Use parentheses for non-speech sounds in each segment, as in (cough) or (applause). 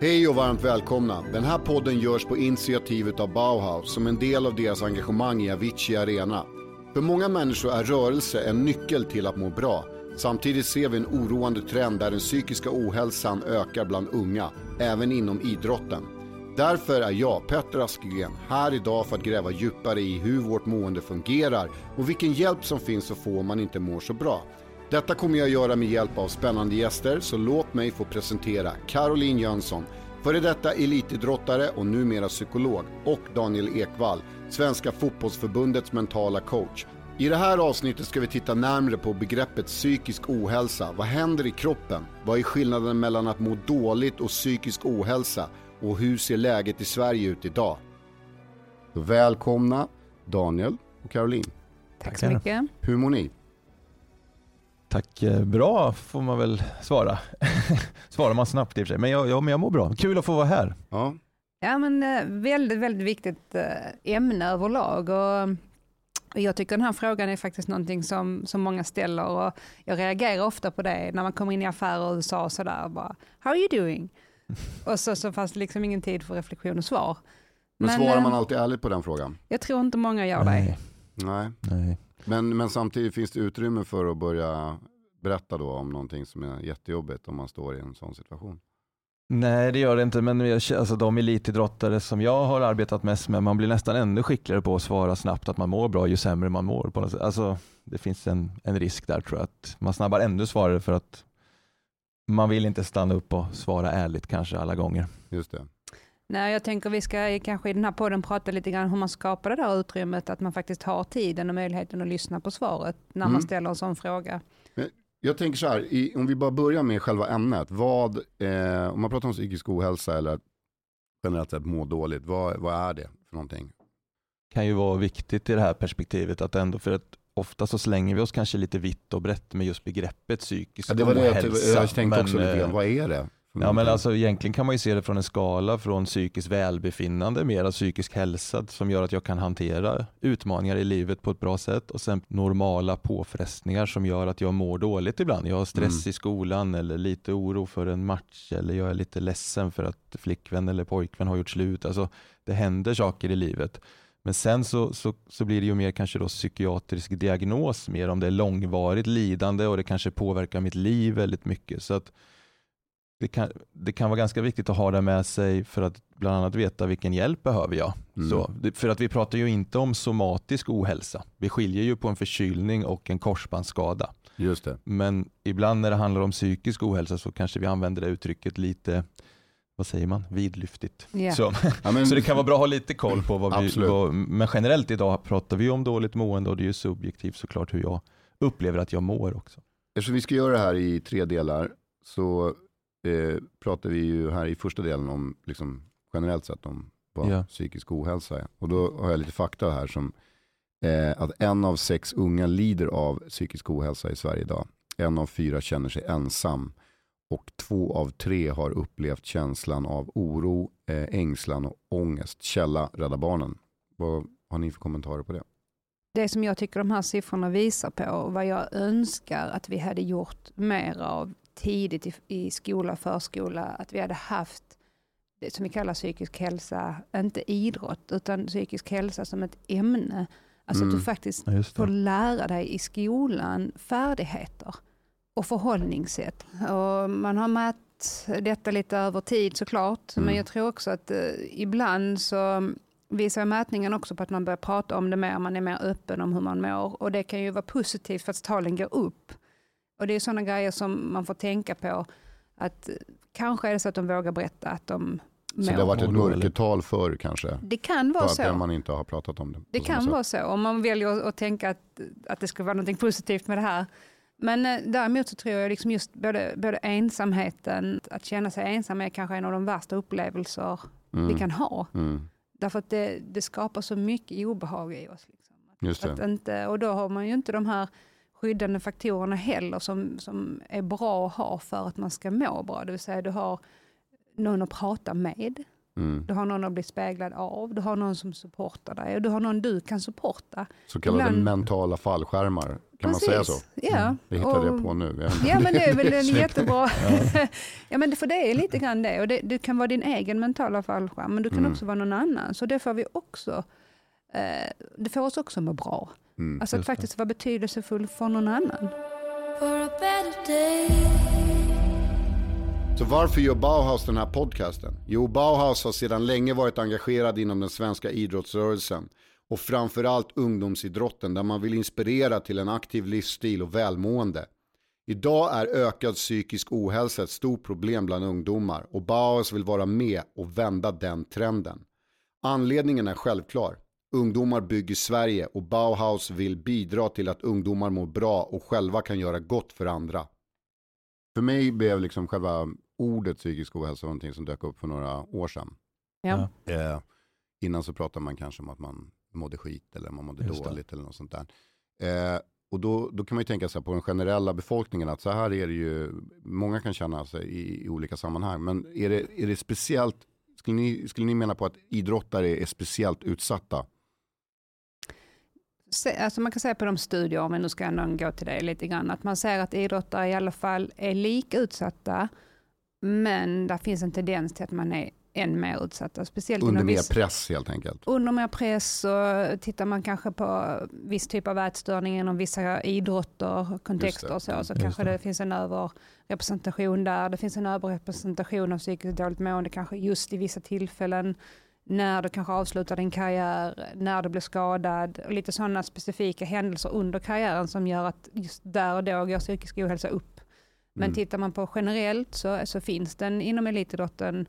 Hej och varmt välkomna. Den här podden görs på initiativet av Bauhaus som en del av deras engagemang i Avicii Arena. För många människor är rörelse en nyckel till att må bra. Samtidigt ser vi en oroande trend där den psykiska ohälsan ökar bland unga, även inom idrotten. Därför är jag, Petter Askegren, här idag för att gräva djupare i hur vårt mående fungerar och vilken hjälp som finns att få om man inte mår så bra. Detta kommer jag göra med hjälp av spännande gäster, så låt mig få presentera Caroline Jönsson, före detta elitidrottare och numera psykolog, och Daniel Ekvall, Svenska fotbollsförbundets mentala coach. I det här avsnittet ska vi titta närmare på begreppet psykisk ohälsa. Vad händer i kroppen? Vad är skillnaden mellan att må dåligt och psykisk ohälsa? Och hur ser läget i Sverige ut idag? Välkomna Daniel och Caroline. Tack så mycket. Hur mår ni? Tack, eh, bra får man väl svara. (laughs) Svarar man snabbt i och för sig, men jag, ja, men jag mår bra. Kul att få vara här. Ja, Ja, men eh, väldigt, väldigt viktigt eh, ämne överlag. Och och jag tycker den här frågan är faktiskt någonting som, som många ställer och jag reagerar ofta på det när man kommer in i affärer i USA och sådär. Bara, How are you doing? (laughs) och så, så fanns det liksom ingen tid för reflektion och svar. men, Men, svarar man alltid ärligt på den frågan? Jag tror inte många gör det. Nej, Nej. nej. Men, men samtidigt finns det utrymme för att börja berätta då om någonting som är jättejobbigt om man står i en sån situation. nej, det gör det inte, men jag, alltså, de elitidrottare som jag har arbetat mest med, man blir nästan ännu skickligare på att svara snabbt att man mår bra ju sämre man mår. På något sätt. Alltså, det finns en, en risk där tror jag, att man snabbar ännu svarar för att man vill inte stanna upp och svara ärligt kanske alla gånger. Just det. Nej, jag tänker vi ska i- kanske i den här podden prata lite grann hur man skapar det där utrymmet, att man faktiskt har tiden och möjligheten att lyssna på svaret när Mm. man ställer en sån fråga. Jag tänker så här, i, om vi bara börjar med själva ämnet. Vad, eh, om man pratar om psykisk ohälsa eller generellt sett må dåligt, vad, vad är det för någonting? kan ju vara viktigt i det här perspektivet att ändå för att ofta så slänger vi oss kanske lite vitt och brett med just begreppet psykisk Ja, det var det jag, jag tänkte också men, lite grann, eh, vad är det? Ja men alltså egentligen kan man ju se det från en skala från psykiskt välbefinnande, mera psykisk hälsa som gör att jag kan hantera utmaningar i livet på ett bra sätt och sen normala påfrestningar som gör att jag mår dåligt ibland. Jag har stress Mm. i skolan eller lite oro för en match eller jag är lite ledsen för att flickvän eller pojkvän har gjort slut. Alltså det händer saker i livet. Men sen så, så, så blir det ju mer kanske då psykiatrisk diagnos, mer om det är långvarigt lidande och det kanske påverkar mitt liv väldigt mycket. Så att det kan, det kan vara ganska viktigt att ha det med sig för att bland annat veta vilken hjälp behöver jag. Mm. Så, för att vi pratar ju inte om somatisk ohälsa. Vi skiljer ju på en förkylning och en korsbandsskada. Just det. Men ibland när det handlar om psykisk ohälsa så kanske vi använder det uttrycket lite, vad säger man, vidlyftigt. Ja. Så, Ja, men, så det kan vara bra att ha lite koll på vad vi, vad, men generellt idag pratar vi om dåligt mående och det är ju subjektivt såklart hur jag upplever att jag mår också. Eftersom vi ska göra det här i tre delar så eh, pratar vi ju här i första delen om liksom, generellt sett om vad Ja. psykisk ohälsa är. Och då har jag lite fakta här som eh, att en av sex unga lider av psykisk ohälsa i Sverige idag. En av fyra känner sig ensam och två av tre har upplevt känslan av oro, eh, ängslan och ångest. Källa Rädda Barnen. Vad har ni för kommentarer på det? det som jag tycker de här siffrorna visar på och vad jag önskar att vi hade gjort mer av tidigt i, i skola och förskola, att vi hade haft det som vi kallar psykisk hälsa, inte idrott, utan psykisk hälsa som ett ämne. Alltså att Mm. du faktiskt Ja, får lära dig i skolan färdigheter och förhållningssätt. Och man har mätt detta lite över tid såklart, Mm. men jag tror också att eh, ibland så visar mätningen också på att man börjar prata om det mer, man är mer öppen om hur man mår och det kan ju vara positivt för att talen går upp. Och det är sådana grejer som man får tänka på, att kanske är det så att de vågar berätta att de mår. Så det har varit ett mörkertal förr kanske? det kan För vara att så. man inte har pratat om det. Det kan sätt. vara så, om man väljer att, att tänka att, att det ska vara något positivt med det här. Men eh, däremot så tror jag liksom just både, både ensamheten, att känna sig ensam är kanske en av de värsta upplevelser Mm. vi kan ha. Mm. Därför att det, det skapar så mycket obehag i oss. Liksom. Just Att det. inte, och då har man ju inte de här skyddande faktorerna heller som, som är bra att ha för att man ska må bra. Det vill säga du har någon att prata med. Mm. Du har någon att bli speglad av, du har någon som supportar dig och du har någon du kan supporta. Så kallade Ibland- mentala fallskärmar, kan man säga så? Ja. Mm. Det hittade jag och- på nu. Jag vet inte. Ja men det är väl en (laughs) jättebra, (laughs) ja men det- för det är lite grann det och det, du kan vara din egen mentala fallskärm men du kan Mm. också vara någon annan. Så det får vi också, det får oss också må bra. Mm. Alltså att faktiskt vara betydelsefull för någon annan. for a better day. Så varför gör Bauhaus den här podcasten? Jo, Bauhaus har sedan länge varit engagerad inom den svenska idrottsrörelsen och framförallt ungdomsidrotten där man vill inspirera till en aktiv livsstil och välmående. Idag är ökad psykisk ohälsa ett stort problem bland ungdomar och Bauhaus vill vara med och vända den trenden. Anledningen är självklar. Ungdomar bygger Sverige och Bauhaus vill bidra till att ungdomar mår bra och själva kan göra gott för andra. För mig blev liksom själva ordet psykisk ohälsa någonting som dök upp för några år sedan. Ja. Eh, innan så pratade man kanske om att man mådde skit eller man mådde Just det. dåligt eller något sånt där. Eh, och då, då kan man ju tänka sig på den generella befolkningen att så här är det ju, många kan känna sig i, i olika sammanhang. Men är det, är det speciellt, skulle ni, skulle ni mena på att idrottare är speciellt utsatta? Alltså man kan säga på de studier, om vi nu ska ändå gå till det lite grann, att man ser att idrottare i alla fall är lika utsatta, men där finns en tendens till att man är än mer utsatta. Speciellt Under mer viss- press helt enkelt. under mer press och tittar man kanske på viss typ av ätstörning inom vissa idrotter, kontexter och så, så Just kanske det. det finns en överrepresentation där. Det finns en överrepresentation av psykiskt dåligt mående kanske just i vissa tillfällen när du kanske avslutar din karriär, när du blir skadad och lite sådana specifika händelser under karriären som gör att just där och då går psykisk ohälsa upp. Men Mm. tittar man på generellt så, så finns den inom elitidrotten,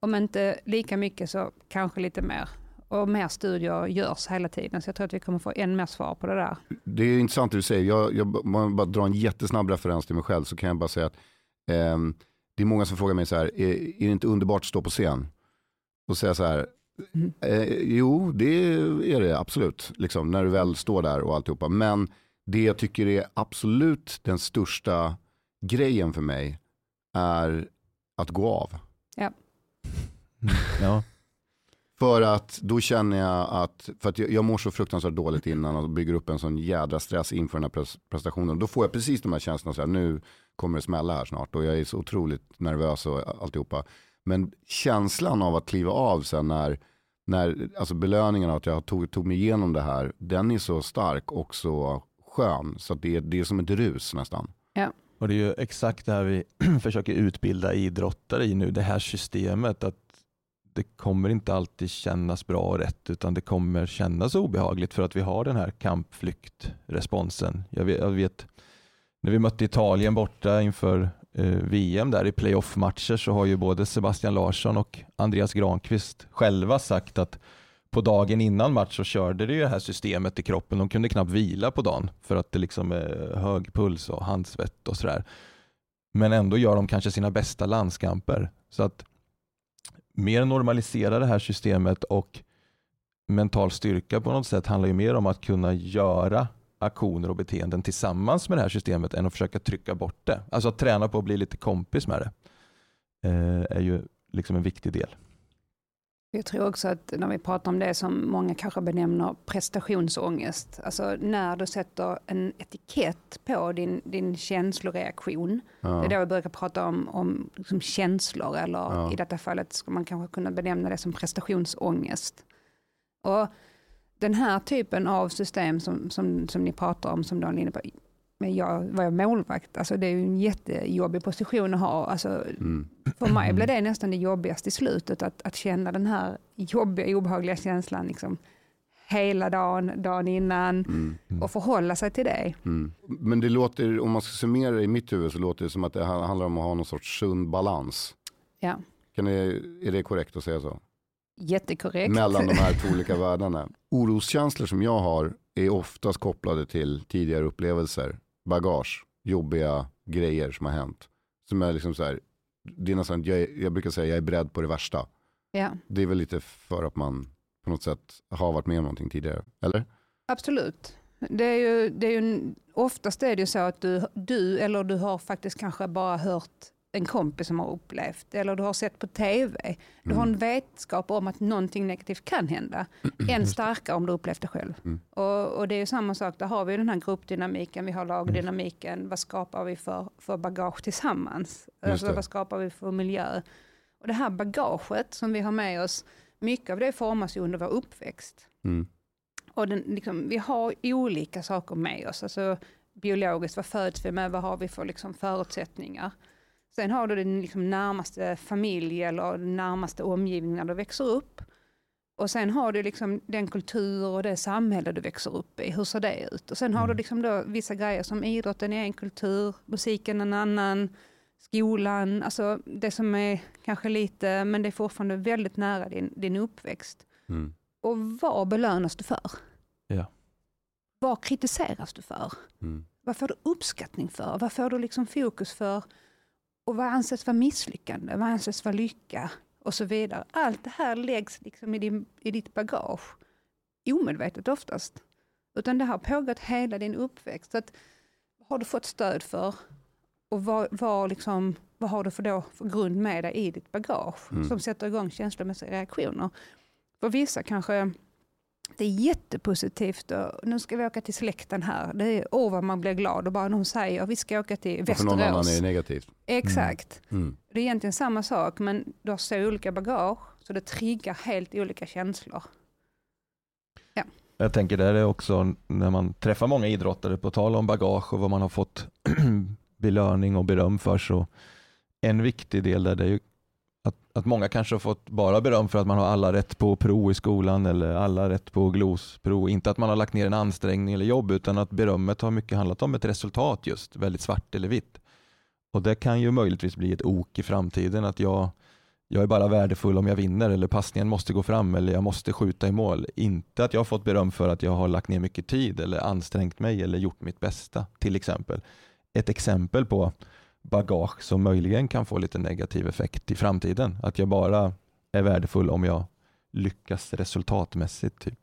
om inte lika mycket så kanske lite mer. Och mer studier görs hela tiden, så jag tror att vi kommer få än mer svar på det där. Det är intressant det du säger. Jag, jag, om man bara drar en jättesnabb referens till mig själv så kan jag bara säga att ehm, det är många som frågar mig så här, är, är det inte underbart att stå på scen? Och säga så här, Mm. eh, jo det är det absolut, liksom, när du väl står där och alltihopa. Men det jag tycker är absolut den största grejen för mig är att gå av. Mm. (laughs) Ja. För att då känner jag att, för att jag, jag mår så fruktansvärt dåligt innan och bygger upp en sån jädra stress inför den här pres- prestationen. Då får jag precis de här känslorna, så här, nu kommer det smälla här snart och jag är så otroligt nervös och alltihopa. Men känslan av att kliva av sen när, när alltså belöningen av att jag tog, tog mig igenom det här, den är så stark och så skön. Så att det, är, det är som ett rus nästan. Och det är ju exakt det här vi (clears throat) försöker utbilda idrottare i nu, det här systemet. att Det kommer inte alltid kännas bra och rätt utan det kommer kännas obehagligt för att vi har den här kampflyktresponsen. Jag vet, jag vet när vi mötte Italien borta inför Eh, VM där i playoff-matcher så har ju både Sebastian Larsson och Andreas Granqvist själva sagt att på dagen innan match så körde det ju det här systemet i kroppen. De kunde knappt vila på dagen för att det liksom är hög puls och handsvett och sådär. Men ändå gör de kanske sina bästa landskamper. Så att mer normalisera det här systemet och mental styrka på något sätt handlar ju mer om att kunna göra aktioner och beteenden tillsammans med det här systemet än att försöka trycka bort det. Alltså att träna på att bli lite kompis med det eh, är ju liksom en viktig del. Jag tror också att när vi pratar om det som många kanske benämner prestationsångest, alltså när du sätter en etikett på din, din känsloreaktion, Ja. det är då vi brukar prata om, om liksom känslor, eller Ja. i detta fallet ska man kanske kunna benämna det som prestationsångest. Och den här typen av system som, som, som ni pratar om, som är inne på, men jag var jag målvakt, alltså det är ju en jättejobbig position att ha. Alltså, Mm. för mig blev det nästan det jobbigaste i slutet, att, att känna den här jobbiga, obehagliga känslan liksom, hela dagen, dagen innan, Mm. och förhålla sig till det. Mm. Men det låter, om man ska summera det i mitt huvud så låter det som att det ha- handlar om att ha någon sorts sund balans. Ja, Kan det, är det korrekt att säga så? Jättekorrekt. Mellan de här två olika världarna. Oroskänslor som jag har är oftast kopplade till tidigare upplevelser, bagage, jobbiga grejer som har hänt. Som är liksom så här, det är nästan, jag, jag brukar säga jag är beredd på det värsta. Ja, Det är väl lite för att man på något sätt har varit med om någonting tidigare, eller? absolut. Det är ju, det är ju, oftast är det ju så att du, du, eller du har faktiskt kanske bara hört en kompis som har upplevt eller du har sett på TV. Du Mm. har en vetskap om att någonting negativt kan hända. (clears throat) Än starkare om du upplevt det själv. Mm. Och, och det är ju samma sak, där har vi den här gruppdynamiken, vi har lagdynamiken. Vad skapar vi för, för bagage tillsammans? Alltså, vad skapar vi för miljö? Och det här bagaget som vi har med oss, mycket av det formas ju under vår uppväxt. Mm. Och den, liksom, vi har olika saker med oss. Alltså, biologiskt, vad föds vi med? Vad har vi för liksom, förutsättningar? Sen har du din liksom, närmaste familj eller närmaste omgivning när du växer upp. Och sen har du liksom den kultur och det samhälle du växer upp i. Hur ser det ut? Och sen har du Mm. liksom då vissa grejer som idrotten är en kultur, musiken en annan, skolan, alltså det som är kanske lite, men det är fortfarande väldigt nära din, din uppväxt. Mm. Och vad belönas du för? Ja. Vad kritiseras du för? Mm. Vad får du uppskattning för? Vad får du liksom fokus för? Och vad anses vara misslyckande? Vad anses vara lycka? Och så vidare. Allt det här läggs liksom i, din, i ditt bagage. Omedvetet oftast. Utan det har pågått hela din uppväxt. Så att, vad har du fått stöd för? Och vad, vad, liksom, vad har du för, då, för grund med dig i ditt bagage? Mm. Som sätter igång känslomässiga reaktioner. För vissa kanske det är jättepositivt och nu ska vi åka till släkten här. Det är, åh vad man blir glad och bara någon säger vi ska åka till Och för någon annan Västerås. är det negativt. Exakt. Mm. Det är egentligen samma sak men du har så olika bagage så det triggar helt olika känslor. Jag tänker där är också när man träffar många idrottare på tal om bagage och vad man har fått (clears throat) belöning och beröm för så en viktig del där det är ju att, många kanske har fått bara beröm för att man har alla rätt på prov i skolan eller alla rätt på glosprov. Inte att man har lagt ner en ansträngning eller jobb utan att berömmet har mycket handlat om ett resultat just, väldigt svart eller vitt. Och det kan ju möjligtvis bli ett ok i framtiden att jag jag är bara värdefull om jag vinner eller passningen måste gå fram eller jag måste skjuta i mål. Inte att jag har fått beröm för att jag har lagt ner mycket tid eller ansträngt mig eller gjort mitt bästa till exempel. Ett exempel på bagage som möjligen kan få lite negativ effekt i framtiden. Att jag bara är värdefull om jag lyckas resultatmässigt. Typ.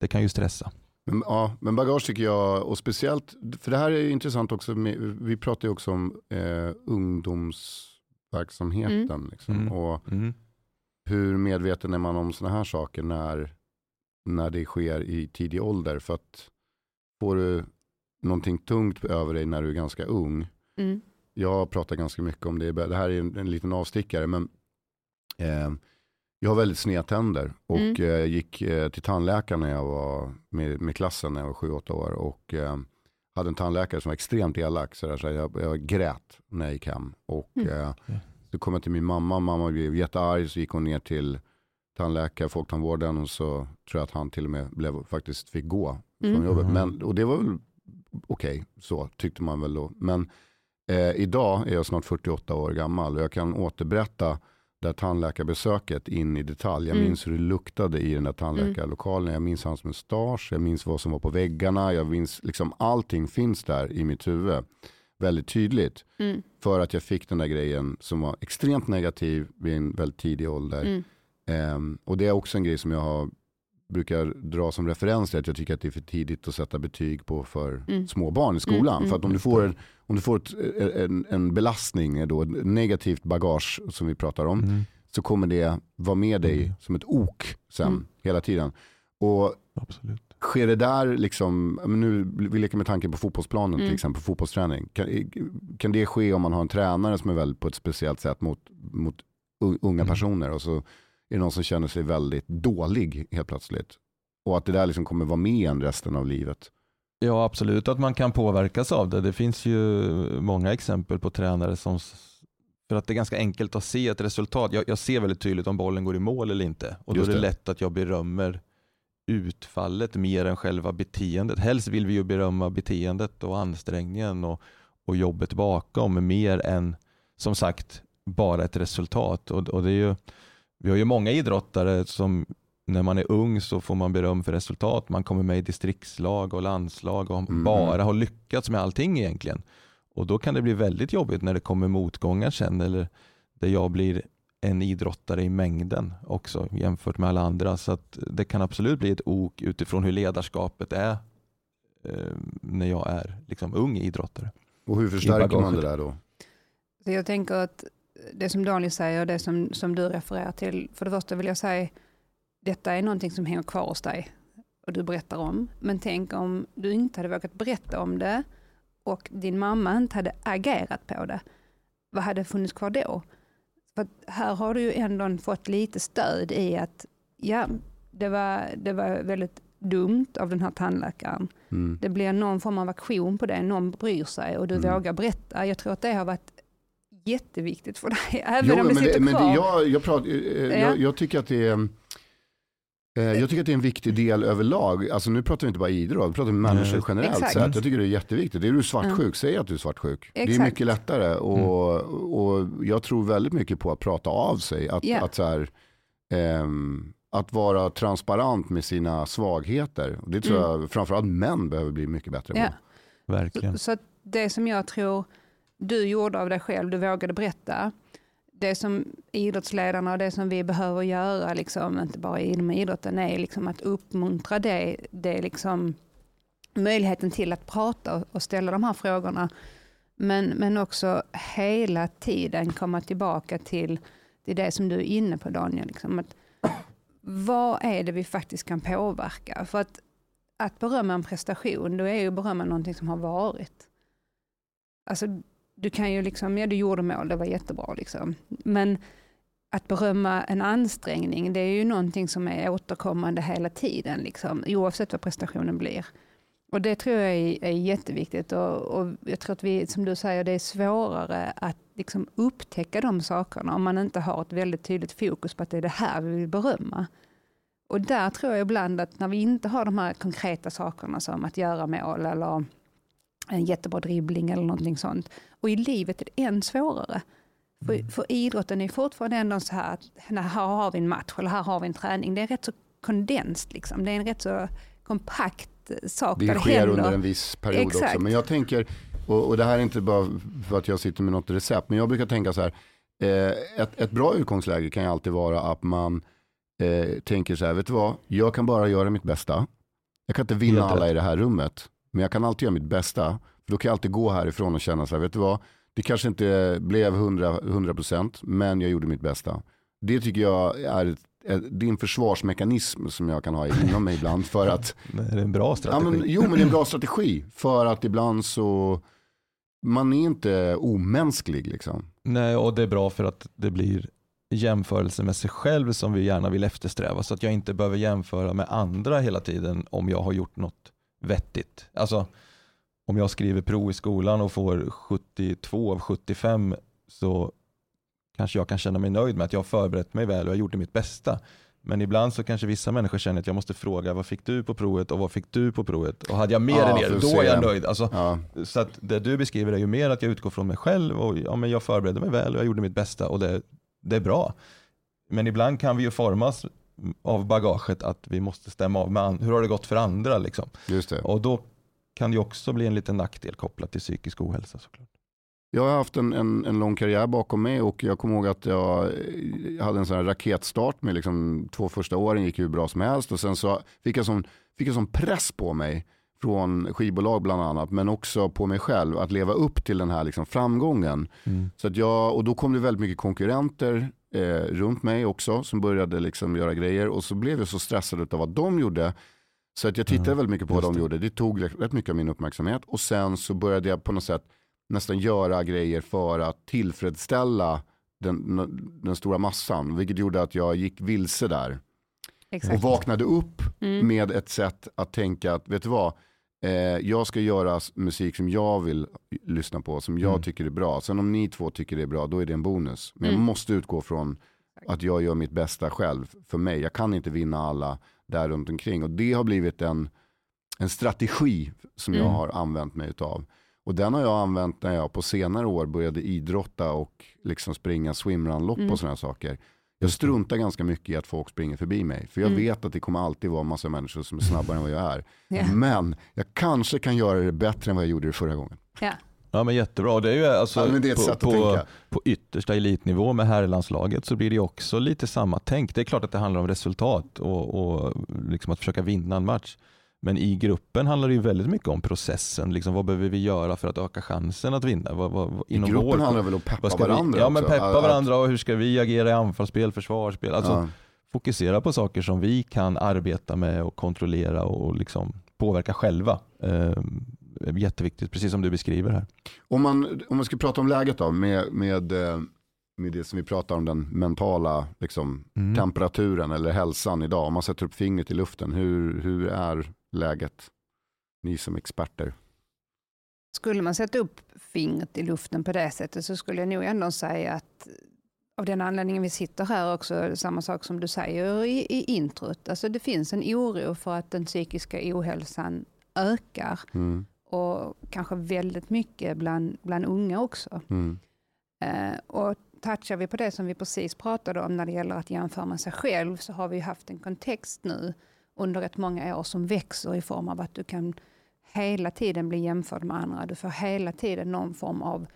Det kan ju stressa. Men, ja, men bagage tycker jag, och speciellt, för det här är intressant också, med, vi pratar ju också om eh, ungdomsverksamheten. Liksom, Mm. och Mm. hur medveten är man om sådana här saker när, när det sker i tidig ålder? För att får du någonting tungt över dig när du är ganska ung, Mm. Jag pratar ganska mycket om det, det här är en, en liten avstickare, men eh, jag har väldigt sneda tänder och Mm. eh, gick eh, till tandläkaren när jag var med, med klassen när jag var 7-8 år och eh, hade en tandläkare som var extremt elak så, där, så jag, jag grät när jag gick hem. Och Mm. eh, så kom jag till min mamma, mamma blev jättearg så gick hon ner till tandläkare, folktandvården och så tror jag att han till och med blev, faktiskt fick gå från Mm. jobbet. Mhm. Men, och det var väl okej, så tyckte man väl då. Men eh, idag är jag snart 48 år gammal och jag kan återberätta det här tandläkarbesöket in i detalj. Jag Mm. minns hur det luktade i den där tandläkarlokalen. Jag minns hans mustasch, jag minns vad som var på väggarna. Jag minns liksom allting finns där i mitt huvud. Väldigt tydligt. Mm. För att jag fick den där grejen som var extremt negativ vid en väldigt tidig ålder. Mm. Ehm, och det är också en grej som jag har, brukar dra som referens till att jag tycker att det är för tidigt att sätta betyg på för Mm. små barn i skolan. Mm, För att om du får, en, om du får ett, en, en belastning, då, ett negativt bagage som vi pratar om, Mm. så kommer det vara med dig Mm. som ett ok sen Mm. hela tiden. Och Absolut. sker det där, liksom, nu vi leker med tanken på fotbollsplanen Mm. till exempel, fotbollsträning. Kan, kan det ske om man har en tränare som är väldigt på ett speciellt sätt mot, mot unga Mm. personer och så är det någon som känner sig väldigt dålig helt plötsligt. Och att det där liksom kommer vara med en resten av livet. Ja, absolut att man kan påverkas av det. Det finns ju många exempel på tränare som, för att det är ganska enkelt att se ett resultat. Jag, jag ser väldigt tydligt om bollen går i mål eller inte. Och då är det det. lätt att jag berömmer utfallet mer än själva beteendet. Helst vill vi ju berömma beteendet och ansträngningen och, och jobbet bakom mer än som sagt bara ett resultat. Och, och det är ju, vi har ju många idrottare som när man är ung så får man beröm för resultat. Man kommer med i distriktslag och landslag och Mm. bara har lyckats med allting egentligen. Och då kan det bli väldigt jobbigt när det kommer motgångar sen eller där jag blir en idrottare i mängden också jämfört med alla andra. Så att det kan absolut bli ett ok utifrån hur ledarskapet är eh, när jag är liksom ung idrottare. Och hur förstärker man det där då? Så jag tänker att det som Daniel säger och det som, som du refererar till, för det första vill jag säga, detta är någonting som hänger kvar hos dig och du berättar om. Men tänk om du inte hade vågat berätta om det och din mamma inte hade agerat på det. Vad hade funnits kvar då? För här har du ju ändå fått lite stöd i att ja, det var, det var väldigt dumt av den här tandläkaren. Mm. Det blir någon form av aktion på det, någon bryr sig och du Mm. vågar berätta. Jag tror att det har varit jätteviktigt för dig, (laughs) även Jo, om det men, sitter det, men kvar. det, jag, jag, pratar, eh, Ja. jag, jag tycker att det är eh, jag tycker att det är en viktig del överlag. Alltså nu pratar vi inte bara idrott, vi pratar om människor Nej. generellt Exakt. sett. Jag tycker det är jätteviktigt. Är du svartsjuk, säg att du är svartsjuk. Det är Exakt. mycket lättare och, och jag tror väldigt mycket på att prata av sig. Att, Ja. att, så här, ehm, att vara transparent med sina svagheter. Det tror Mm. jag framförallt män behöver bli mycket bättre på. Ja. Verkligen. Så, så det som jag tror du gjorde av dig själv, du vågade berätta, det som idrottsledarna och det som vi behöver göra, liksom, inte bara inom idrotten, är liksom att uppmuntra det, det är liksom möjligheten till att prata och- och ställa de här frågorna. Men, men också hela tiden komma tillbaka till, till det som du är inne på Daniel. Liksom, att, vad är det vi faktiskt kan påverka? För att, att berömma en prestation, då är ju berömma någonting som har varit. Alltså, du kan ju liksom, ja du gjorde mål, det var jättebra liksom. Men att berömma en ansträngning, det är ju någonting som är återkommande hela tiden, liksom, oavsett vad prestationen blir. Och det tror jag är, är jätteviktigt och, och jag tror att vi, som du säger, det är svårare att liksom upptäcka de sakerna om man inte har ett väldigt tydligt fokus på att det är det här vi vill berömma. Och där tror jag ibland att när vi inte har de här konkreta sakerna som att göra mål eller en jättebra dribbling eller någonting sånt. Och i livet är det än svårare. För, för idrotten är fortfarande ändå så här att här har vi en match eller här har vi en träning. Det är rätt så kondenst liksom. Det är en rätt så kompakt eh, sak Det där sker händer. under en viss period också. Exakt. Men jag tänker, och, och det här är inte bara för att jag sitter med något recept, men jag brukar tänka så här, eh, ett, ett bra utgångsläge kan ju alltid vara att man eh, tänker så här, vet du vad, jag kan bara göra mitt bästa. Jag kan inte vinna alla i det här rummet, men jag kan alltid göra mitt bästa. För då kan jag alltid gå härifrån och känna så här, vet du vad, det kanske inte blev 100%, 100% men jag gjorde mitt bästa. Det tycker jag är, ett, det är en försvarsmekanism som jag kan ha inom mig ibland för att (laughs) Det är en bra Ja, strategi. men, jo men det är en bra strategi. För att ibland så, man är inte omänsklig liksom. Nej, och det är bra för att det blir jämförelse med sig själv som vi gärna vill eftersträva. Så att jag inte behöver jämföra med andra hela tiden om jag har gjort något vettigt. Alltså om jag skriver prov i skolan och får 72 av 75 så kanske jag kan känna mig nöjd med att jag har förberett mig väl och jag gjorde mitt bästa. Men ibland så kanske vissa människor känner att jag måste fråga vad fick du på provet och vad fick du på provet? Och hade jag mer Ja, än er, då är jag nöjd. Alltså, Ja, så att det du beskriver är ju mer att jag utgår från mig själv och ja, men jag förberedde mig väl och jag gjorde mitt bästa och det, det är bra. Men ibland kan vi ju formas av bagaget att vi måste stämma av med an- hur har det gått för andra liksom. just det. Och då kan det också bli en liten nackdel kopplat till psykisk ohälsa såklart. Jag har haft en, en, en lång karriär bakom mig och jag kommer ihåg att jag hade en sån här raketstart med liksom två första åren gick hur bra som helst och sen så fick jag sån, fick jag sån press på mig från skivbolag bland annat men också på mig själv att leva upp till den här liksom framgången. Så att jag, och då kom det väldigt mycket konkurrenter eh, runt mig också som började liksom göra grejer och så blev jag så stressad av vad de gjorde. Så att jag tittade Mm, väldigt mycket på vad de det. gjorde. Det tog rätt mycket av min uppmärksamhet och sen så började jag på något sätt nästan göra grejer för att tillfredsställa den, den stora massan. Vilket gjorde att jag gick vilse där. Och Exakt. vaknade upp Mm. med ett sätt att tänka att vet du vad, jag ska göra musik som jag vill lyssna på, som jag Mm. tycker är bra. Sen om ni två tycker det är bra, då är det en bonus. Men jag Mm. måste utgå från att jag gör mitt bästa själv för mig. Jag kan inte vinna alla där runt omkring. Och det har blivit en, en strategi som jag Mm. har använt mig utav. Och den har jag använt när jag på senare år började idrotta och liksom springa swimrunlopp Mm. och sådana saker. Jag struntar ganska mycket i att folk springer förbi mig. För jag Mm. vet att det kommer alltid vara massa människor som är snabbare än vad jag är. (laughs) Ja. Men jag kanske kan göra det bättre än vad jag gjorde det förra gången. Ja. Ja men jättebra, det är ju alltså Ja, men det är på, på, på yttersta elitnivå med herrlandslaget så blir det också lite samma tänk. Det är klart att det handlar om resultat och, och liksom att försöka vinna en match. Men i gruppen handlar det ju väldigt mycket om processen. Liksom, vad behöver vi göra för att öka chansen att vinna? Vad, vad, vad- I gruppen vår- handlar det väl om att peppa varandra vi, Ja men också? peppa Att- varandra och hur ska vi agera i anfallsspel, försvarsspel. Alltså ja. fokusera på saker som vi kan arbeta med och kontrollera och liksom påverka själva. Eh, jätteviktigt, precis som du beskriver här. Om man, om man ska prata om läget då, med, med, eh, med det som vi pratar om, den mentala liksom, Mm. temperaturen eller hälsan idag. Om man sätter upp fingret i luften, hur, hur är läget? Ni som experter. Skulle man sätta upp fingret i luften på det sättet så skulle jag nog ändå säga att av den anledningen vi sitter här också, samma sak som du säger i, i introt. Alltså det finns en oro för att den psykiska ohälsan ökar Mm. och kanske väldigt mycket bland, bland unga också. Mm. Eh, och touchar vi på det som vi precis pratade om när det gäller att jämföra med sig själv så har vi haft en kontext nu under rätt många år som växer i form av att du kan hela tiden bli jämförd med andra. Du får hela tiden någon form av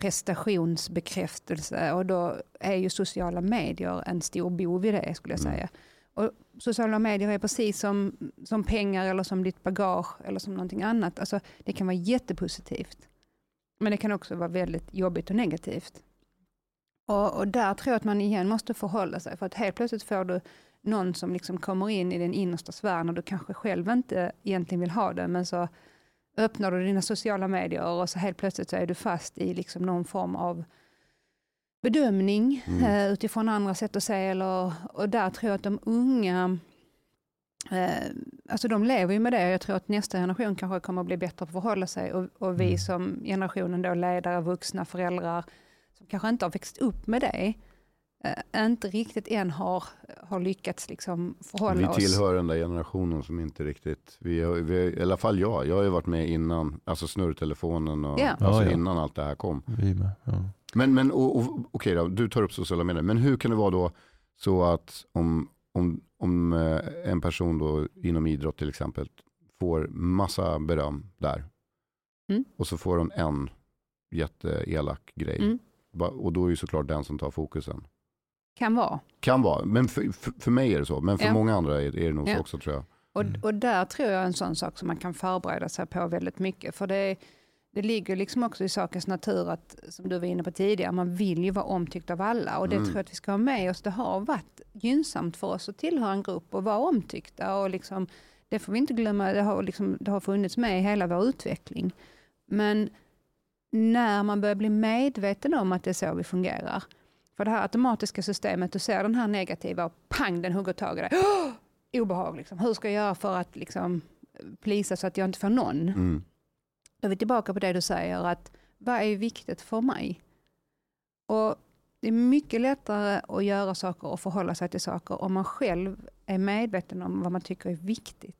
prestationsbekräftelse och då är ju sociala medier en stor bov i det skulle jag Mm. säga. Och sociala medier är precis som, som pengar eller som ditt bagage eller som någonting annat. Alltså, det kan vara jättepositivt. Men det kan också vara väldigt jobbigt och negativt. Och, och där tror jag att man igen måste förhålla sig. För att helt plötsligt får du någon som liksom kommer in i den innersta sfären och du kanske själv inte egentligen vill ha det. Men så öppnar du dina sociala medier och så helt plötsligt så är du fast i liksom någon form av bedömning Mm. eh, utifrån andra sätt att se. Eller, och där tror jag att de unga Eh, alltså de lever ju med det. Jag tror att nästa generation kanske kommer att bli bättre på att förhålla sig. Och, och vi Mm. som generationen då, ledare, vuxna, föräldrar, som kanske inte har växt upp med det, inte riktigt än har, har lyckats liksom förhålla Vi oss. tillhör den där generationen som inte riktigt, vi har, vi, i alla fall jag, jag har ju varit med innan, alltså snurrtelefonen och Ja. alltså Ja, ja. innan allt det här kom. Vi med, ja. Men, men och, och, okej då, du tar upp sociala medier, men hur kan det vara då så att om, om, om eh, en person då inom idrott till exempel får massa beröm där Mm. och så får hon en jätteelak grej Mm. Och då är ju såklart den som tar fokusen. Kan vara. Kan vara, men för, för, för mig är det så, men för Ja. många andra är, är det nog Ja. så också tror jag. Och, Mm. och där tror jag är en sån sak som man kan förbereda sig på väldigt mycket. För det, det ligger liksom också i sakens natur att, som du var inne på tidigare, man vill ju vara omtyckt av alla. Och det Mm. tror jag att vi ska ha med oss. Det har varit gynnsamt för oss att tillhöra en grupp och vara omtyckta. Och liksom, det får vi inte glömma, det har, liksom, det har funnits med i hela vår utveckling. Men när man börjar bli medveten om att det är så vi fungerar. För det här automatiska systemet, du ser den här negativa och pang, den hugger tag i dig. Åh! (gasps) Obehag, liksom. hur ska jag göra för att liksom, plisa så att jag inte får någon? Mm. Då är vi tillbaka på det du säger, att vad är viktigt för mig? Och det är mycket lättare att göra saker och förhålla sig till saker om man själv är medveten om vad man tycker är viktigt.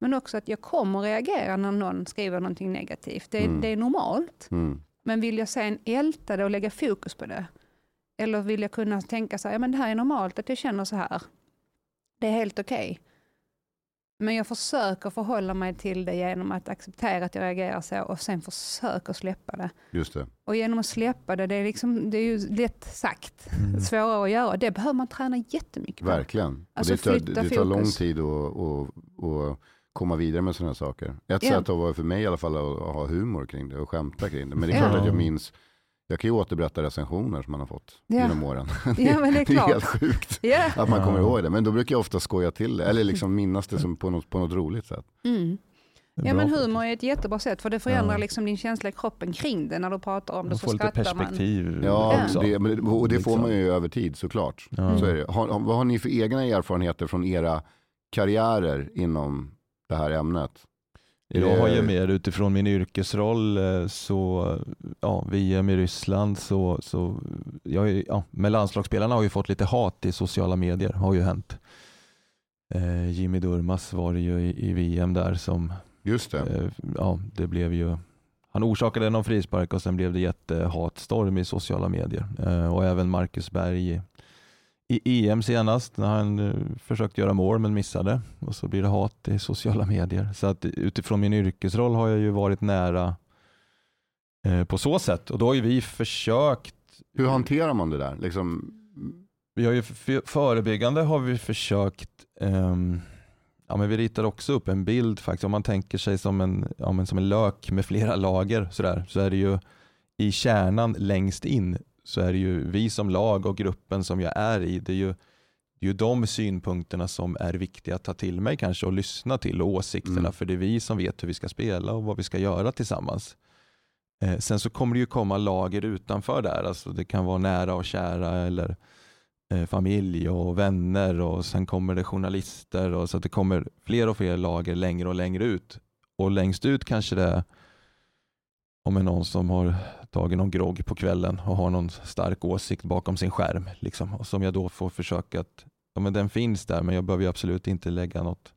Men också att jag kommer reagera när någon skriver någonting negativt. Det, är- Mm. det är normalt. Mm. Men vill jag sen älta det och lägga fokus på det? Eller vill jag kunna tänka så här, ja men det här är normalt att jag känner så här. Det är helt okej. Men jag försöker förhålla mig till det genom att acceptera att jag reagerar så och sen försöker släppa det. Just det. Och genom att släppa det, det är, liksom, det är ju lätt sagt, Mm. svårare att göra. Det behöver man träna jättemycket på. Verkligen. Alltså det, tar, det tar lång tid att, att, att komma vidare med sådana saker. Ett Ja. sätt har varit för mig i alla fall att ha humor kring det och skämta kring det. Men det är klart att jag minns, jag kan ju återberätta recensioner som man har fått Ja. genom åren. Ja, men det är (laughs) det är helt klart. sjukt Ja. att man Ja. kommer ihåg det. Men då brukar jag ofta skoja till det, eller liksom minnas det som på, något, på något roligt sätt. Mm. Ja men humor är ett jättebra sätt för det förändrar Ja. liksom din känsla i kroppen kring det när du pratar om det Man så får lite skrattar man. perspektiv. Ja, också. det, men det- och det får Liksom. man ju över tid såklart. Ja. Så är det. Har- vad har ni för egna erfarenheter från era karriärer inom det här ämnet? Jag har ju mer utifrån min yrkesroll, eh, så ja, VM i Ryssland, så, så jag, ja, med landslagsspelarna har ju fått lite hat i sociala medier, har ju hänt. Eh, Jimmy Durmas var det ju i, i VM där som, Just det. eh, ja det blev ju, han orsakade någon frispark och sen blev det jättehatstorm i sociala medier. Eh, och även Marcus Berg i, EM senast när han eh, försökte göra mål men missade och så blir det hat i sociala medier. Så att utifrån min yrkesroll har jag ju varit nära eh, på så sätt och då har ju vi försökt Hur hanterar man det där? Liksom, vi har ju förebyggande har vi försökt ehm, ja, men vi ritar också upp en bild faktiskt. Om man tänker sig som en, ja, som en lök med flera lager sådär, så är det ju i kärnan längst in så är det ju vi som lag och gruppen som jag är i, det är ju, det är ju de synpunkterna som är viktiga att ta till mig kanske och lyssna till och åsikterna Mm. för det är vi som vet hur vi ska spela och vad vi ska göra tillsammans. Eh, sen så kommer det ju komma lager utanför där, alltså det kan vara nära och kära eller eh, familj och vänner och sen kommer det journalister och så att det kommer fler och fler lager längre och längre ut. Och längst ut kanske det är om är någon som har tagit någon grogg på kvällen och har någon stark åsikt bakom sin skärm. Liksom, och som jag då får försöka att, ja men den finns där men jag behöver ju absolut inte lägga något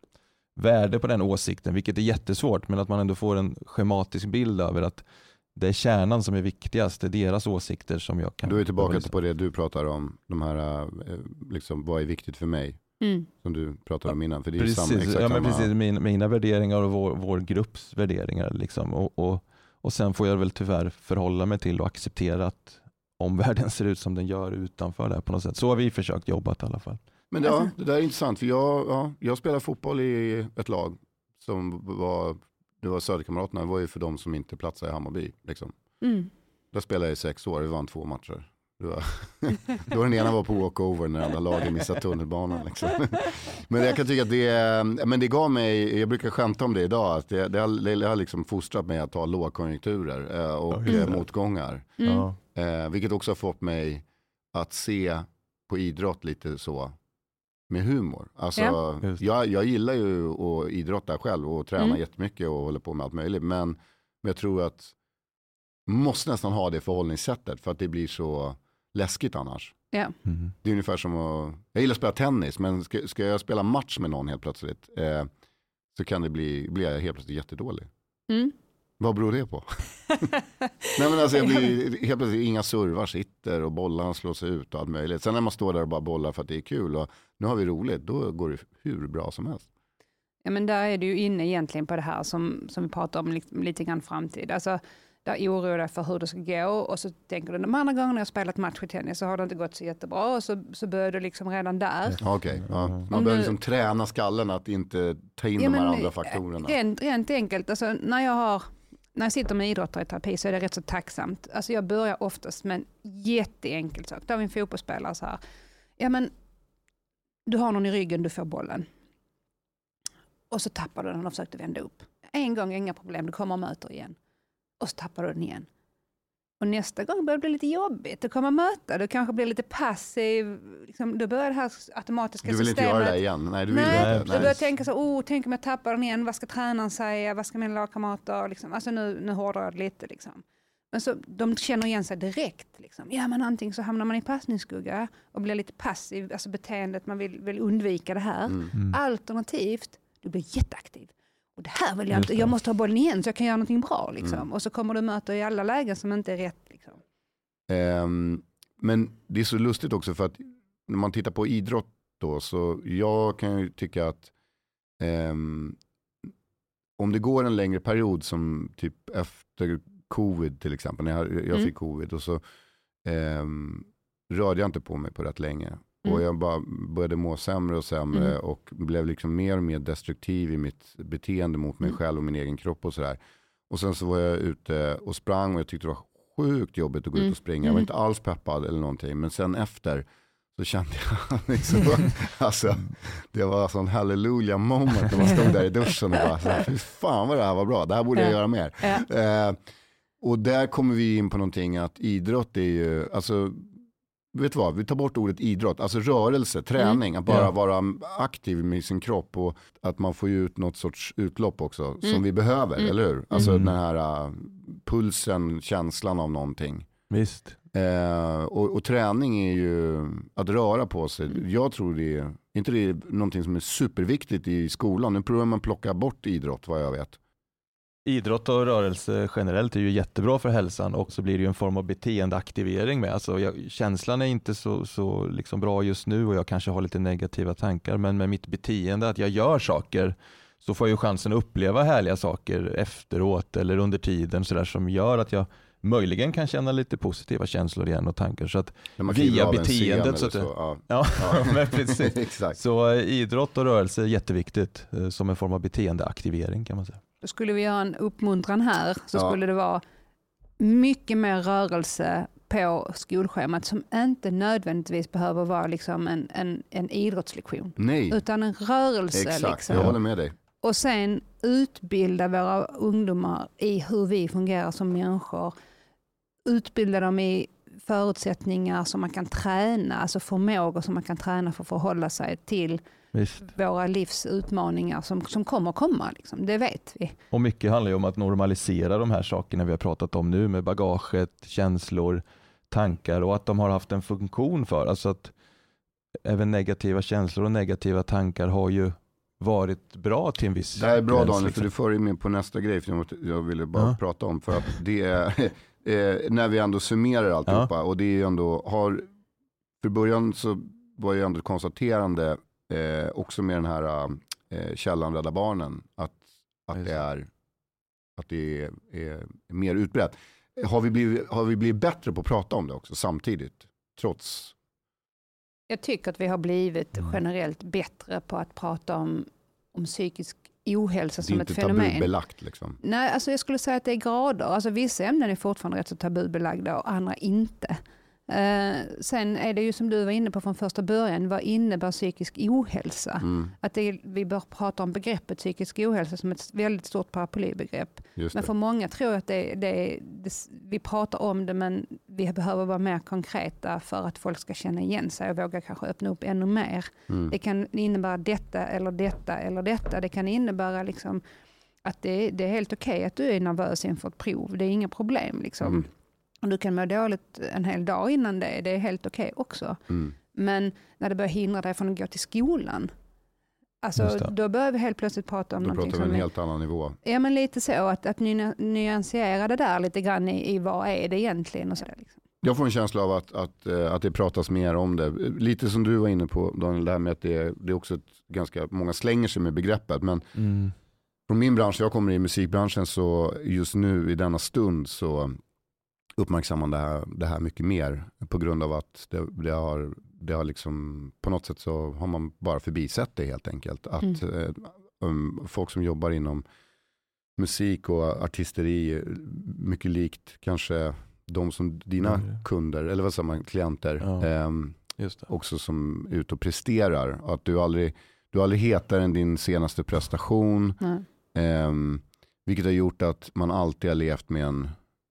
värde på den åsikten, vilket är jättesvårt, men att man ändå får en schematisk bild över att det är kärnan som är viktigast, det är deras åsikter som jag kan Du är tillbaka på det du pratar om, de här, eh, liksom, vad är viktigt för mig? Mm. Som du pratade om innan. För det är ju samma, Precis, exakt ja, men samma. precis min, mina värderingar och vår, vår grupps värderingar. Liksom. Och, och, och sen får jag väl tyvärr förhålla mig till och acceptera att omvärlden (laughs) ser ut som den gör utanför det här på något sätt. Så har vi försökt jobba i alla fall. Men det, ja, det där är intressant, för jag, ja, jag spelar fotboll i ett lag som var, det var Söderkamraterna, det var ju för de som inte platsade i Hammarby. Liksom. Mm. Där spelade jag i sex år, vi vann två matcher. (laughs) Då den ena var på walkover när andra laget missade tunnelbanan. Liksom. (laughs) Men jag kan tycka att det, men det gav mig, jag brukar skämta om det idag, att det, det, har, det har liksom fostrat mig att ta lågkonjunkturer eh, och Ja, eh, motgångar. Mm. Eh, vilket också har fått mig att se på idrott lite så med humor. Alltså, Ja. Jag, jag gillar ju att idrotta själv och träna Mm. jättemycket och håller på med allt möjligt. Men, men jag tror att man måste nästan ha det förhållningssättet för att det blir så läskigt annars. Ja. Mm. Det är ungefär som att, jag gillar att spela tennis men ska, ska jag spela match med någon helt plötsligt eh, så kan det bli, blir jag helt plötsligt jättedålig. Mm. Vad beror det på? (laughs) Nej men alltså jag blir helt plötsligt inga servar sitter och bollarna slås ut och allt möjligt. Sen när man står där och bara bollar för att det är kul och nu har vi roligt, då går det hur bra som helst. Ja, men där är du ju inne egentligen på det här som, som vi pratar om liksom, lite grann framtid. Alltså, där oroar dig för hur det ska gå och så tänker du de andra gångerna jag spelat match i tennis så har det inte gått så jättebra och så, så börjar du liksom redan där. Okej, ja. man Om behöver liksom träna skallen att inte ta in Ja, de här andra faktorerna. Rent, rent enkelt, alltså, när, jag har, när jag sitter med idrottare i terapi så är det rätt så tacksamt. Alltså, jag börjar oftast med en jätteenkel sak. Då har vi en fotbollsspelare så här. Ja, men, du har någon i ryggen, du får bollen. Och så tappar du den och försökte vända upp. En gång, inga problem, du kommer och möter igen. Och så tappar du den igen. Och nästa gång börjar det bli lite jobbigt. Du kommer möta, du kanske blir lite passiv. Liksom, då börjar det här automatiska Du vill inte systemet. göra det igen? Nej, du vill Nej, inte. jag börjar tänka så, oh, tänk om jag tappar den igen, vad ska tränaren säga, vad ska mina lagkamrater, liksom. alltså nu, nu hårdrar jag det lite. Liksom. Men så, de känner igen sig direkt. Liksom. Ja, men antingen så hamnar man i passningsskugga och blir lite passiv, alltså beteendet, man vill, vill undvika det här. Mm. Mm. Alternativt, du blir jätteaktiv. Och det här vill jag inte, jag måste ha bollen igen så jag kan göra någonting bra. Liksom. Mm. Och så kommer du möta i alla lägen som inte är rätt. Liksom. Ehm, men det är så lustigt också för att när man tittar på idrott då så jag kan ju tycka att ehm, om det går en längre period som typ efter covid till exempel, när jag, jag Mm. fick covid och så ehm, rörde jag inte på mig på rätt länge. Och Mm. jag bara började må sämre och sämre Mm. och blev liksom mer och mer destruktiv i mitt beteende mot mig Mm. själv och min egen kropp och sådär. Och sen så var jag ute och sprang och jag tyckte det var sjukt jobbigt att gå Mm. ut och springa. Jag var Mm. inte alls peppad eller någonting. Men sen efter så kände jag (laughs) liksom, (laughs) alltså, det var sån hallelujah moment när man stod där i duschen och bara, så här, fy fan vad det här var bra, det här borde jag Ja. göra mer. Ja. Eh, och där kommer vi in på någonting att idrott är ju, alltså, vet du vad, vi tar bort ordet idrott, alltså rörelse, träning, att bara Ja. vara aktiv med sin kropp och att man får ut något sorts utlopp också som Mm. vi behöver, Mm. eller hur? Alltså Mm. den här uh, pulsen, känslan av någonting. Visst. Eh, och, och träning är ju att röra på sig. Jag tror det är, inte det är någonting som är superviktigt i skolan. Nu provar man plocka bort idrott vad jag vet. Idrott och rörelse generellt är ju jättebra för hälsan och så blir det ju en form av beteendeaktivering med. Alltså jag, känslan är inte så, så liksom bra just nu och jag kanske har lite negativa tankar men med mitt beteende att jag gör saker så får jag ju chansen att uppleva härliga saker efteråt eller under tiden så där, som gör att jag möjligen kan känna lite positiva känslor igen och tankar. Så att via beteendet så att det- Ja. Ja, (laughs) men precis. (laughs) Så eh, idrott och rörelse är jätteviktigt eh, som en form av beteendeaktivering kan man säga. Då skulle vi göra en uppmuntran här så Ja. skulle det vara mycket mer rörelse på skolschemat som inte nödvändigtvis behöver vara liksom en, en, en idrottslektion. Nej, Utan en rörelse. exakt. Liksom. Jag håller med dig. Och sen utbilda våra ungdomar i hur vi fungerar som människor. Utbilda dem i förutsättningar som man kan träna, alltså förmågor som man kan träna för att förhålla sig till Visst. våra livsutmaningar som, som kommer komma. Liksom. Det vet vi. Och mycket handlar ju om att normalisera de här sakerna vi har pratat om nu med bagaget, känslor, tankar och att de har haft en funktion för. Alltså att även negativa känslor och negativa tankar har ju varit bra till en viss Det här är bra gräns, Daniel, liksom. för du för in mig på nästa grej som jag ville bara Ja. prata om. För att det är, (laughs) eh, när vi ändå summerar alltihopa, och det är ju ändå, har, för början så var ju ändå ett konstaterande, eh, också med den här eh, källan Rädda Barnen, att, att det det. är, att det är, är mer utbrett. Har vi, blivit, har vi blivit bättre på att prata om det också samtidigt? Trots, Jag tycker att vi har blivit Mm. generellt bättre på att prata om, om psykisk ohälsa det är som ett inte fenomen. tabubelagt liksom. Nej, alltså jag skulle säga att det är grader. Alltså vissa ämnen är fortfarande rätt så tabubelagda och andra inte. Eh, sen är det ju som du var inne på från första början, vad innebär psykisk ohälsa? Mm, Att det, vi bör prata om begreppet psykisk ohälsa som ett väldigt stort paraplybegrepp. Men för många tror jag att det, det, det, vi pratar om det men vi behöver vara mer konkreta för att folk ska känna igen sig och våga kanske öppna upp ännu mer. Mm. Det kan innebära detta eller detta eller detta. Det kan innebära liksom att det, det är helt okej att du är nervös inför ett prov. Det är inga problem. Liksom. Mm. Och du kan må dåligt en hel dag innan det. Det är helt okej också. Mm. Men när det börjar hindra dig från att gå till skolan. Alltså, då börjar vi helt plötsligt prata om Då någonting pratar vi som en är helt annan nivå. Ja men lite så, att, att ny, nyansera det där lite grann i, i vad är det egentligen och så där, liksom. Jag får en känsla av att, att, eh, att det pratas mer om det. Lite som du var inne på Daniel, det här med att det är, det är också ett, ganska, många slänger sig med begreppet. Men Mm. från min bransch, jag kommer i musikbranschen, så just nu i denna stund så uppmärksammar man det här, det här mycket mer. På grund av att det, det har, det har liksom, på något sätt så har man bara förbisett det helt enkelt. Att eh, um, folk som jobbar inom musik och artisteri, mycket likt kanske de som dina Mm. kunder, eller vad säger man, klienter, Ja. Just det. också som är ute och presterar. Att du aldrig, du aldrig hetar än din senaste prestation. Nej. ehm, vilket har gjort att man alltid har levt med en,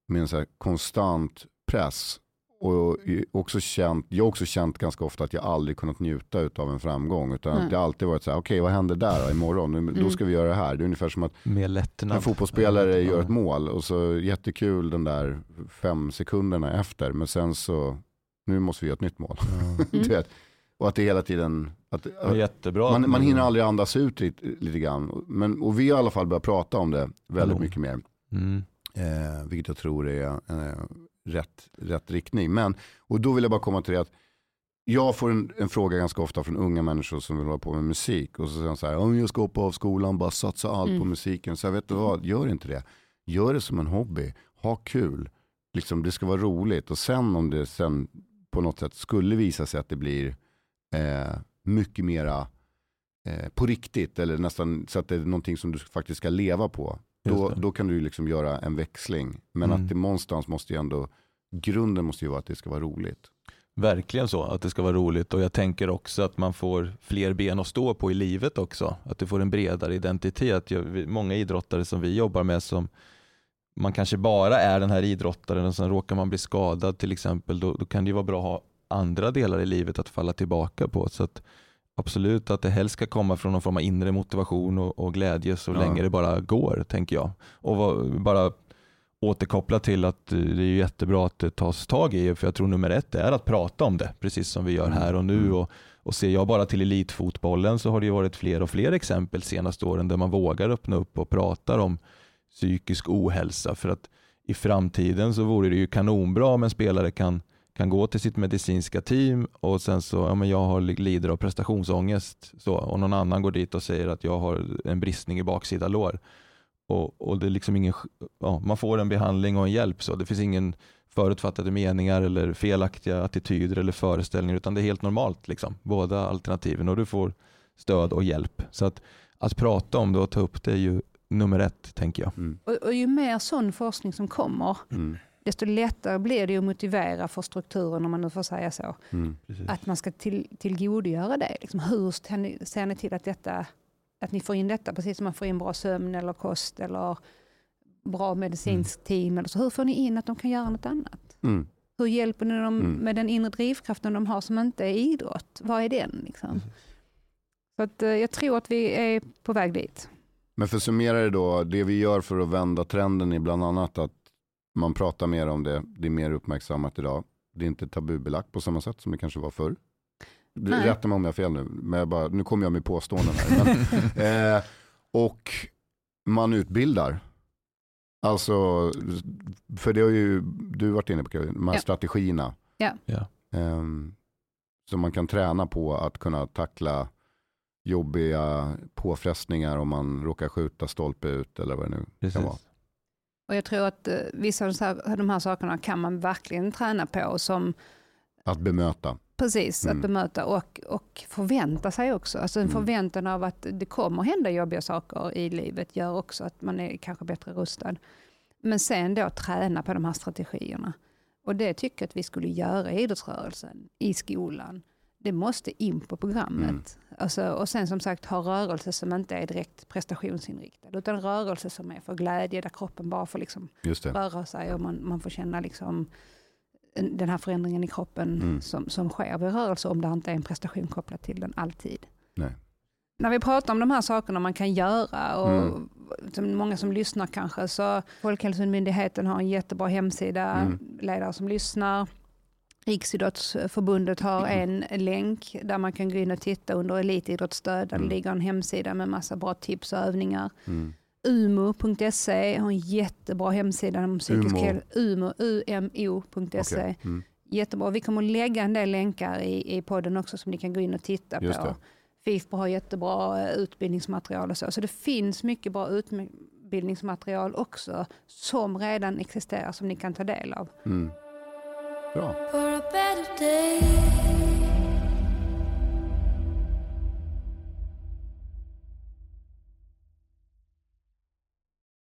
med en så här konstant press. Och i- också känt, jag har också känt ganska ofta att jag aldrig kunnat njuta av en framgång. Utan att det har alltid varit så här, okej vad händer där då, imorgon? Nu, Då Mm. ska vi göra det här. Det är ungefär som att en fotbollsspelare gör ett mål och så jättekul den där fem sekunderna efter. Men sen så, nu måste vi göra ett nytt mål. (laughs) Vet. Och att det hela tiden, att, Det var jättebra. man, man hinner aldrig andas ut lite, lite grann. Men, och vi har i alla fall börjat prata om det väldigt Kanon. mycket mer. Mm. Eh, vilket jag tror är eh, rätt, rätt riktning. Men, och då vill jag bara komma till det att jag får en, en fråga ganska ofta från unga människor som vill hålla på med musik. Och så säger de så här, om jag ska hoppa av skolan, bara satsa allt på Mm. musiken. Så jag vet du vad, gör inte det. Gör det som en hobby, ha kul. Liksom, det ska vara roligt. Och sen om det sen på något sätt skulle visa sig att det blir eh, mycket mera eh, på riktigt. Eller nästan så att det är någonting som du faktiskt ska leva på. Då, då kan du liksom göra en växling. Men Mm. att det någonstans måste ju ändå, grunden måste ju vara att det ska vara roligt. Verkligen så, att det ska vara roligt och jag tänker också att man får fler ben att stå på i livet också. Att du får en bredare identitet. Jag, många idrottare som vi jobbar med som man kanske bara är den här idrottaren och sen råkar man bli skadad till exempel. Då, då kan det ju vara bra att ha andra delar i livet att falla tillbaka på. Så att absolut att det helst ska komma från någon form av inre motivation och, och glädje så Ja. länge det bara går, tänker jag. Och vad- bara återkoppla till att det är jättebra att det tas tag i, för jag tror nummer ett är att prata om det, precis som vi gör Mm. här och nu. Mm. Och, och ser jag bara till elitfotbollen så har det ju varit fler och fler exempel senaste åren där man vågar öppna upp och pratar om psykisk ohälsa. För att i framtiden så vore det ju kanonbra om en spelare kan, kan gå till sitt medicinska team och sen så, ja men jag har lider av prestationsångest så, och någon annan går dit och säger att jag har en bristning i baksida lår. och, och det är liksom ingen, ja, man får en behandling och en hjälp. Så det finns ingen förutfattade meningar eller felaktiga attityder eller föreställningar utan det är helt normalt. Liksom, båda alternativen och du får stöd och hjälp. Så att, att prata om det och ta upp det är ju nummer ett tänker jag. Mm. Och, och ju mer sån forskning som kommer, Mm. Desto lättare blir det att motivera för strukturen, om man nu får säga så. Mm. Att man ska till, tillgodogöra det. Liksom, hur ser ni, till att, detta, att ni får in detta, precis som man får in bra sömn eller kost eller bra medicinskt team. Eller så. Hur får ni in att de kan göra något annat? Mm. Hur hjälper ni dem Mm. med den inre drivkraften de har som inte är idrott? Vad är den? Liksom? Så att, eh, jag tror att vi är på väg dit. Men för att summera det då, det vi gör för att vända trenden är bland annat att man pratar mer om det, det är mer uppmärksammat idag. Det är inte tabubelagt på samma sätt som det kanske var förr. Du-. Rätta mig om jag har fel nu, men jag bara, nu kommer jag med påståenden här. Men, (laughs) eh, och man utbildar. Alltså, för det har ju du varit inne på, de här Ja. strategierna. Ja. Ja. Ehm, så man kan träna på att kunna tackla jobbiga påfrestningar om man råkar skjuta stolpe ut eller vad det nu Precis. kan vara. Och jag tror att eh, vissa av de här- de här sakerna kan man verkligen träna på som Att bemöta. Precis, Mm. att bemöta och, och förvänta sig också. Alltså en Mm. förväntan av att det kommer hända jobbiga saker i livet gör också att man är kanske bättre rustad. Men sen då träna på de här strategierna. Och det tycker jag att vi skulle göra i idrottsrörelsen, i skolan. Det måste in på programmet. Mm. Alltså, och sen som sagt ha rörelse som inte är direkt prestationsinriktad, utan rörelse som är för glädje, där kroppen bara får liksom röra sig och man, man får känna liksom en- den här förändringen i kroppen Mm. som, som sker vid rörelse om det inte är en prestation kopplad till den alltid. Nej. När vi pratar om de här sakerna man kan göra och Mm. som många som lyssnar kanske så Folkhälsomyndigheten har en jättebra hemsida, Mm. ledare som lyssnar. Riksidrottsförbundet har en länk där man kan gå in och titta under elitidrottsstöd där Mm. ligger en hemsida med massa bra tips och övningar. Mm. Umo.se har en jättebra hemsida om psykisk hälsa. Umo, umo.se. Okej. Mm. Jättebra. Vi kommer att lägga en del länkar i, i podden också som ni kan gå in och titta Just på. det. Har jättebra eh, utbildningsmaterial och så. Så det finns mycket bra utbildningsmaterial också som redan existerar som ni kan ta del av. Mm. For a better day.